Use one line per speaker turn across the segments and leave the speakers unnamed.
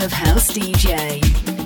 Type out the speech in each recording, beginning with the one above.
Of House DJ.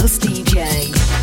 Sami